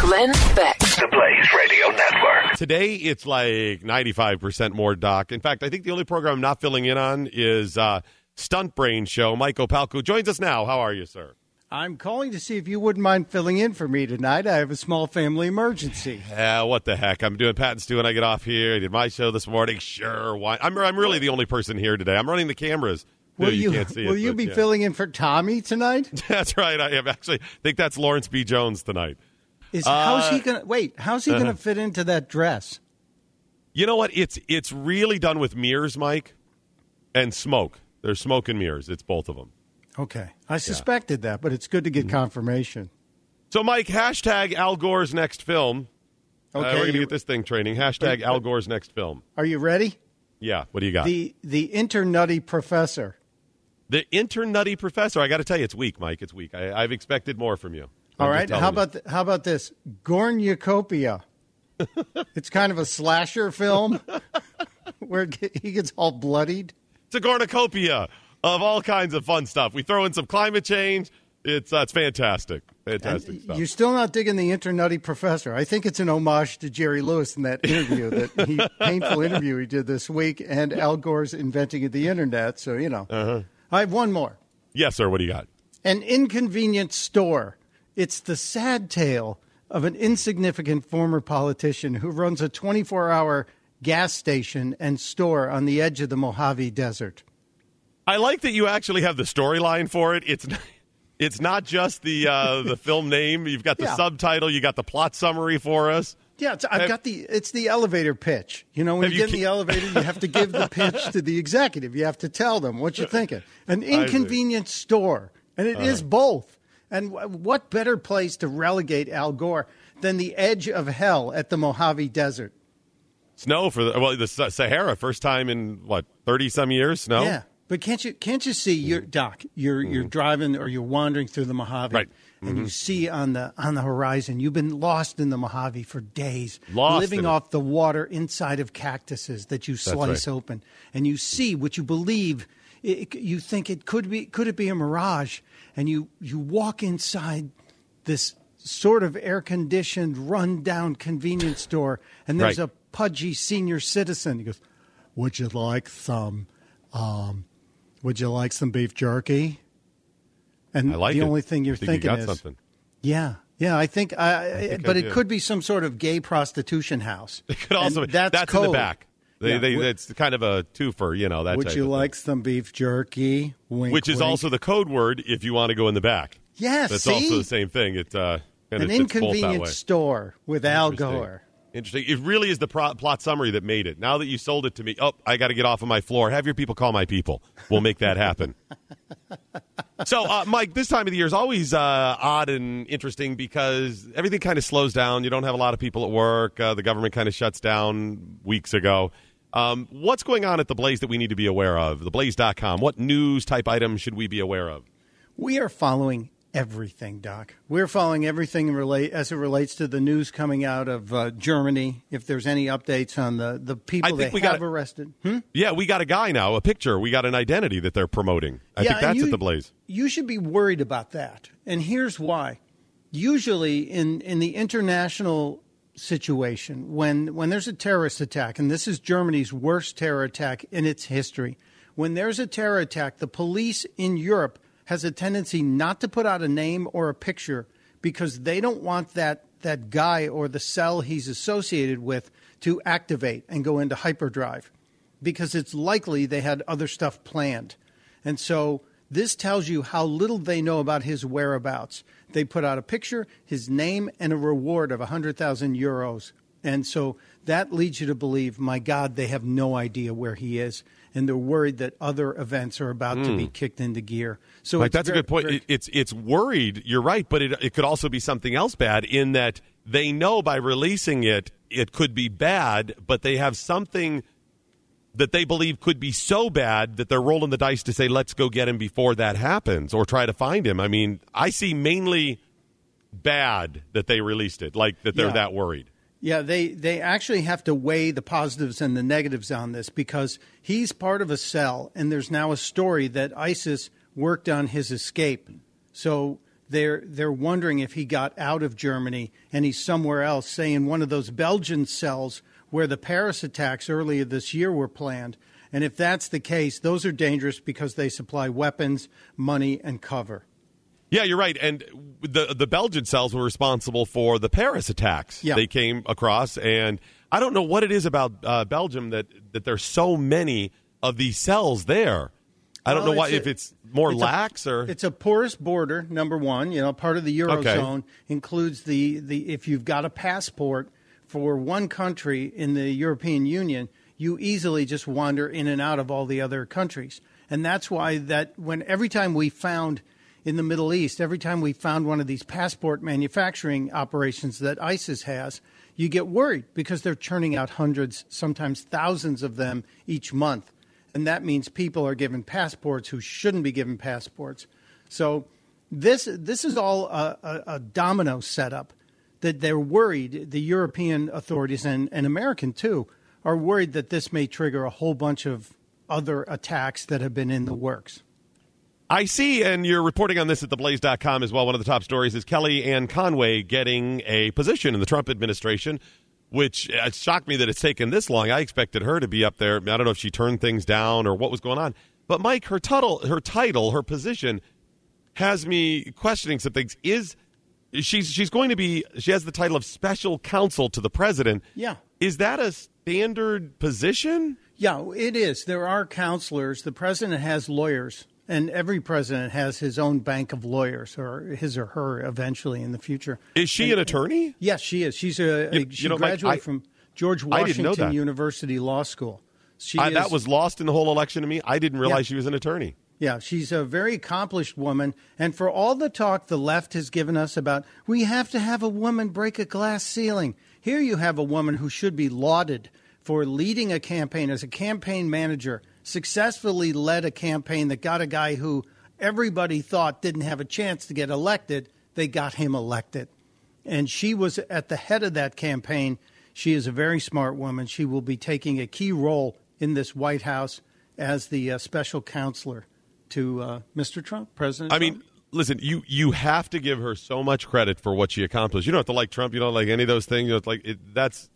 Glenn Beck. The Blaze Radio Network. Today it's like 95% more Doc. In fact, I think the only program I'm not filling in on is uh, Stunt Brain Show. Mike Opelka joins us now. How are you, sir? I'm calling to see if you wouldn't mind filling in for me tonight. I have a small family emergency. Yeah, what the heck? I'm doing Pat and Stu when I get off here. I did my show this morning. Sure, why? I'm, I'm really the only person here today. I'm running the cameras. Will you, you, can't see will it, you but, be yeah. filling in for Tomi tonight? That's right. I am actually. I think that's Lawrence B. Jones tonight. Is how's Uh, he gonna wait? How's he uh-huh. gonna fit into that dress? You know what? It's it's really done with mirrors, Mike, and smoke. There's smoke and mirrors. It's both of them. Okay, I suspected that, but it's good to get Mm-hmm. confirmation. So, Mike, hashtag Al Gore's next film. Uh, Okay, we're going to get this thing training. Hashtag Al Gore's next film. Are you ready? Yeah. What do you got? The the internutty professor. The internutty professor. I got to tell you, it's weak, Mike. It's weak. I, I've expected more from you. All I'm right. How about th- how about this Gornucopia? it's kind of a slasher film where he gets all bloodied. It's a cornucopia of all kinds of fun stuff. We throw in some climate change. It's uh, it's fantastic, fantastic stuff. You're still not digging the internutty professor. I think it's an homage to Jerry Lewis in that interview, that he, painful interview he did this week, and Al Gore's inventing of the internet. So you know, Uh-huh. I have one more. yes, sir. What do you got? An inconvenient store. It's the sad tale of an insignificant former politician who runs a 24 hour gas station and store on the edge of the Mojave Desert. I like that you actually have the storyline for it. It's it's not just the uh, the film name. You've got the Yeah. subtitle. You got the plot summary for us. Yeah, it's, I've Have- got the. It's the elevator pitch. You know, when you you get in the elevator, you have to give the pitch to the executive. You have to tell them what you're thinking. An. Uh-huh. inconvenient store, and it is both. And what better place to relegate Al Gore than the edge of hell at the Mojave Desert? Snow for the well the Sahara first time in what thirty some years. Snow. Yeah, but can't you can't you see your doc? You're you're driving or you're wandering through the Mojave, Mm-hmm. Right. And you see on the on the horizon, you've been lost in the Mojave for days, Lost living it. off the water inside of cactuses that you slice right. open, and you see what you believe. It, you think it could be could it be a mirage, and you you walk inside this sort of air conditioned, run down convenience store, and there's Right. a pudgy senior citizen. He goes, "Would you like some? Um, would you like some beef jerky?" And I like the it. only thing you're I think thinking you got is, something. "Yeah, yeah, I think." I, think but I it could be some sort of gay prostitution house. It could also And that's, that's in the back. They, Yeah. they, it's kind of a twofer, you know. That Would you like some beef jerky? Wink, Which is wink. also the code word if you want to go in the back. Yes, That's see? also the same thing. It uh, an of fits both inconvenient store with Al Gore. Interesting. It really is the pro- plot summary that made it. Now that you sold it to me, oh, I got to get off of my floor. Have your people call my people. We'll make that happen. so, uh, Mike, this time of the year is always uh, odd and interesting because everything kind of slows down. You don't have a lot of people at work. Uh, the government kind of shuts down weeks ago. Um, what's going on at the Blaze that we need to be aware of? Theblaze.com. What news type items should we be aware of? We are following everything, Doc. We're following everything relate as it relates to the news coming out of uh, Germany. If there's any updates on the the people think they we have gotta- arrested, hmm? Yeah, we got a guy now, a picture. We got an identity that they're promoting. I Yeah, think that's you- at the Blaze. You should be worried about that, and here's why. Usually, in in the international situation, when when there's a terrorist attack, and this is Germany's worst terror attack in its history, when there's a terror attack, the police in Europe has a tendency not to put out a name or a picture because they don't want that that guy or the cell he's associated with to activate and go into hyperdrive because it's likely they had other stuff planned. And so this tells you how little they know about his whereabouts. They put out a picture, his name, and a reward of 100,000 euros. And so that leads you to believe, my God, they have no idea where he is. and they're worried that other events are about to be hmm. kicked into gear. So Like it's that's a good point. very- it's it's worried. You're right, but it it could also be something else bad in that they know by releasing it it could be bad, but they have something that they believe could be so bad that they're rolling the dice to say let's go get him before that happens or try to find him. I mean, I see mainly bad that they released it, like that they're Yeah. that worried. Yeah, they, they actually have to weigh the positives and the negatives on this because he's part of a cell, and there's now a story that ISIS worked on his escape. So they're they're wondering if he got out of Germany and he's somewhere else, say in one of those Belgian cells where the Paris attacks earlier this year were planned. And if that's the case, those are dangerous because they supply weapons, money, and cover. Yeah, you're right. And the the Belgian cells were responsible for the Paris attacks. Yeah. They came across, and I don't know what it is about uh, Belgium that that there's so many of these cells there. I don't Well, know why a- if it's more it's a- lax or It's a porous border. Number one, you know, part of the eurozone includes the the if you've got a passport for one country in the European Union, you easily just wander in and out of all the other countries, and that's why that when every time we found in the Middle East, every time we found one of these passport manufacturing operations that ISIS has, you get worried because they're churning out hundreds, sometimes thousands of them each month. And that means people are given passports who shouldn't be given passports. So this this is all a, a, a domino setup that they're worried, the European authorities and, and American too, are worried that this may trigger a whole bunch of other attacks that have been in the works. I see, and you're reporting on this at theblaze.com as well. One of the top stories is Kellyanne Conway getting a position in the Trump administration, which uh, shocked me that it's taken this long. I expected her to be up there. I don't know if she turned things down or what was going on. But Mike, her her title, her position has me questioning some things. Is she's she's going to be she has the title of special counsel to the president. Yeah. Is that a standard position? Yeah, it is. There are counselors. The president has lawyers, and every president has his own bank of lawyers, or his or her eventually in the future. Is she an attorney? Yes, she is. She's a, You- she you know, Mike, graduated I- from George I didn't know Washington. University Law School. She I, is, that was lost in the whole election to me. I didn't realize Yeah. she was an attorney. Yeah, she's a very accomplished woman. And for all the talk the left has given us about we have to have a woman break a glass ceiling, here you have a woman who should be lauded for leading a campaign as a campaign manager, successfully led a campaign that got a guy who everybody thought didn't have a chance to get elected. They got him elected. And she was at the head of that campaign. She is a very smart woman. She will be taking a key role in this White House as the uh, special counselor to uh, Mr. Trump, President. I Trump. mean, listen, you you have to give her so much credit for what she accomplished. You don't have to like Trump. You don't like any of those things. You know, like it, that's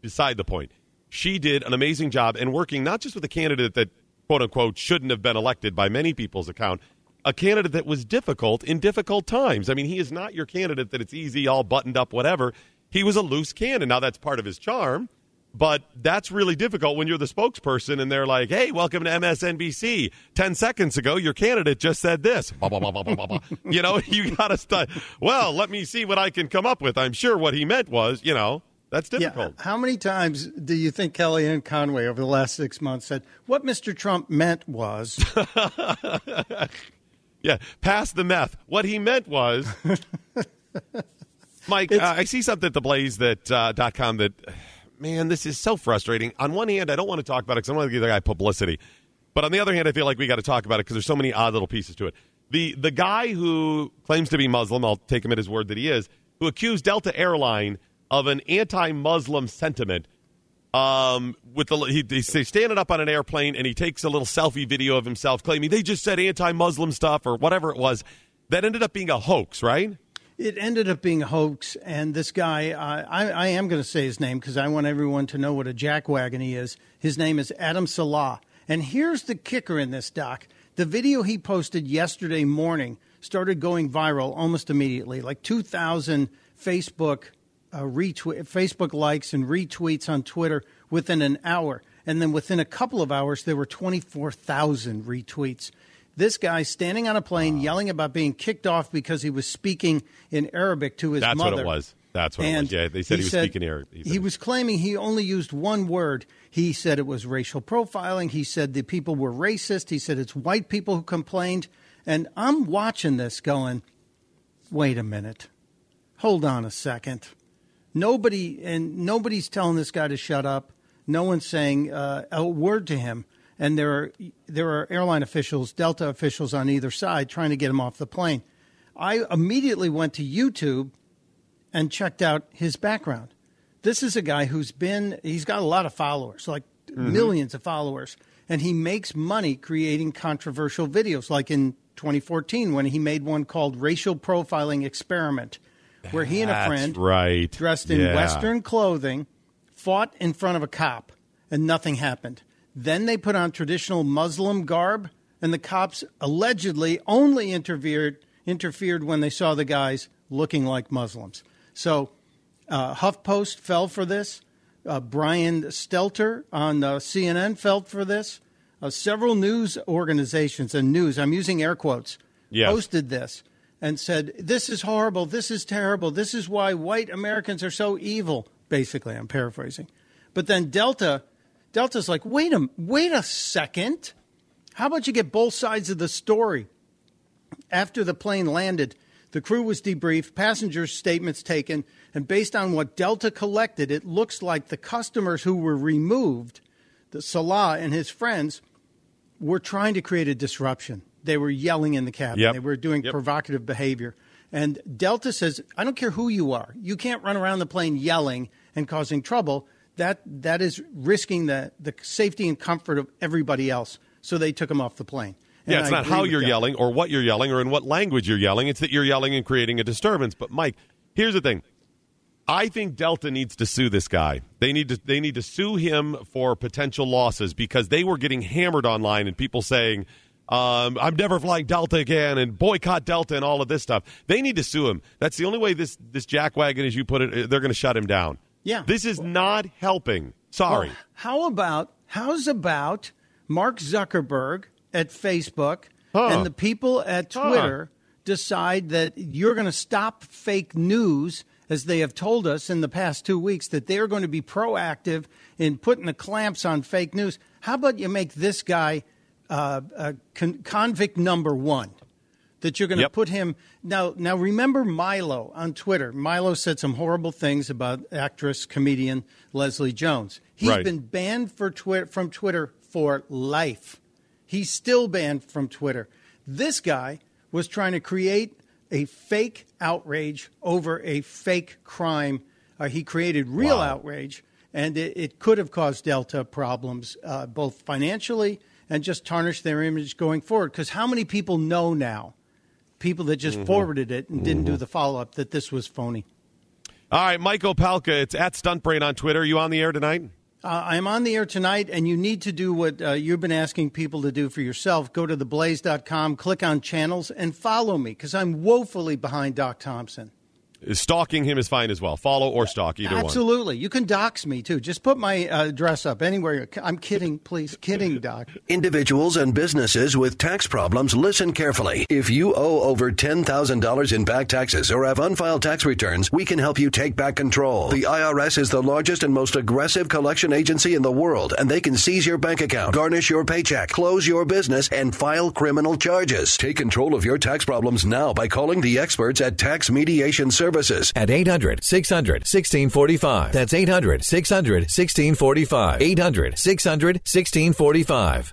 beside the point. She did an amazing job in working not just with a candidate that quote unquote shouldn't have been elected by many people's account, a candidate that was difficult in difficult times. I mean, he is not your candidate that it's easy, all buttoned up, whatever. He was a loose cannon. Now that's part of his charm. But that's really difficult when you're the spokesperson and they're like, hey, welcome to MSNBC. 10 seconds ago, your candidate just said this. You know, you got to start. Well, let me see what I can come up with. I'm sure what he meant was, you know, that's difficult. yeah. How many times do you think Kellyanne Conway over the last six months said what Mr. Trump meant was? Yeah, pass the meth. What he meant was, Mike. Uh, I see something at the Blaze that uh, dot com that, man, this is so frustrating. On one hand, I don't want to talk about it because I want to give the guy publicity, but on the other hand, I feel like we got to talk about it because there's so many odd little pieces to it. The the guy who claims to be Muslim, I'll take him at his word that he is, who accused Delta Airline of an anti-Muslim sentiment um, with the he, he's standing up on an airplane and he takes a little selfie video of himself claiming they just said anti-Muslim stuff or whatever it was. That ended up being a hoax, right? It ended up being a hoax, and this guy, uh, I, I am going to say his name because I want everyone to know what a jackwagon he is. His name is Adam Saleh. And here's the kicker in this, Doc. The video he posted yesterday morning started going viral almost immediately, like 2,000 Facebook uh, Facebook likes and retweets on Twitter within an hour. And then within a couple of hours, there were 24,000 retweets. This guy standing on a plane yelling about being kicked off because he was speaking in Arabic to his That's mother. what it was. That's what it was. Yeah, they said he, was said- speaking here. He, was claiming he only used one word. He said it was racial profiling. He said the people were racist. He said it's white people who complained. And I'm watching this going, wait a minute. Hold on a second. Nobody and nobody's telling this guy to shut up. No one's saying uh, a word to him. And there are there are airline officials, Delta officials on either side trying to get him off the plane. I immediately went to YouTube and checked out his background. This is a guy who's been, he's got a lot of followers, like mm-hmm. millions of followers, and he makes money creating controversial videos, like in 2014 when he made one called Racial Profiling Experiment, where he and a friend, right. dressed in Yeah. Western clothing, fought in front of a cop, and nothing happened. Then they put on traditional Muslim garb, and the cops allegedly only interfered interfered when they saw the guys looking like Muslims. So uh, HuffPost fell for this. Uh, Brian Stelter on uh, CNN fell for this. Uh, several news organizations and news, I'm using air quotes, Yes. posted this and said, This is horrible. This is terrible. This is why white Americans are so evil. Basically, I'm paraphrasing. But then Delta, Delta's like, wait a, wait a second. How about you get both sides of the story? After the plane landed, the crew was debriefed, passengers' statements taken, and based on what Delta collected, it looks like the customers who were removed, the Saleh and his friends, were trying to create a disruption. They were yelling in the cabin. Yep. They were doing Yep. provocative behavior. And Delta says, I don't care who you are. You can't run around the plane yelling and causing trouble. That that is risking the, the safety and comfort of everybody else. So they took him off the plane. And Yeah, it's I not how you're that. yelling or what you're yelling or in what language you're yelling. It's that you're yelling and creating a disturbance. But Mike, here's the thing. I think Delta needs to sue this guy. They need to they need to sue him for potential losses because they were getting hammered online and people saying, um, "I'm never flying Delta again" and boycott Delta and all of this stuff. They need to sue him. That's the only way this this jackwagon, as you put it, they're going to shut him down. Yeah. this is not helping. Sorry. Well, how about how's about Mark Zuckerberg at Facebook Huh. and the people at Huh. Twitter decide that you're going to stop fake news as they have told us in the past 2 weeks that they're going to be proactive in putting the clamps on fake news. How about you make this guy uh, uh, con- convict number 1? That you're going to Yep. put him now. Now remember Milo on Twitter. Milo said some horrible things about actress comedian Leslie Jones. He's Right. been banned for Twitter from Twitter for life. He's still banned from Twitter. This guy was trying to create a fake outrage over a fake crime. Uh, he created real Wow. outrage, and it, it could have caused Delta problems, uh, both financially and just tarnish their image going forward. Because how many people know now? People that just forwarded it and didn't do the follow up that this was phony. All right, Mike Opelka. It's at Stuntbrain on Twitter. you on the air tonight? Uh, I'm on the air tonight, and you need to do what uh, you've been asking people to do for yourself. Go to theblaze.com, click on channels, and follow me because I'm woefully behind Doc Thompson. Stalking him is fine as well. Follow or stalk, either one. Absolutely. You can dox me too. Just put my uh, address up anywhere. I'm kidding, please. Kidding, Doc. Individuals and businesses with tax problems, listen carefully. If you owe over $10,000 in back taxes or have unfiled tax returns, we can help you take back control. The IRS is the largest and most aggressive collection agency in the world, and they can seize your bank account, garnish your paycheck, close your business, and file criminal charges. Take control of your tax problems now by calling the experts at Tax Mediation Services. at 800 600 1645. That's 800 600 1645. 800 600 1645.